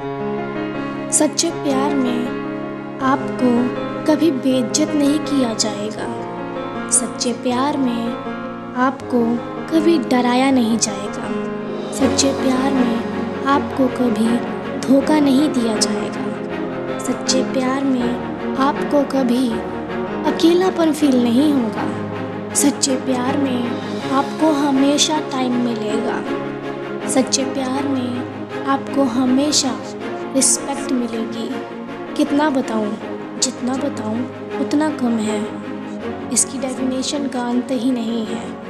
सच्चे प्यार में आपको कभी बेइज्जत नहीं किया जाएगा। सच्चे प्यार में आपको कभी डराया नहीं जाएगा। सच्चे प्यार में आपको कभी धोखा नहीं दिया जाएगा। सच्चे प्यार में आपको कभी अकेलापन फील नहीं होगा। सच्चे प्यार में आपको हमेशा टाइम मिलेगा। सच्चे प्यार में आपको हमेशा रिस्पेक्ट मिलेगी। कितना बताऊँ, जितना बताऊँ, उतना कम है। इसकी डेफिनेशन का अंत ही नहीं है।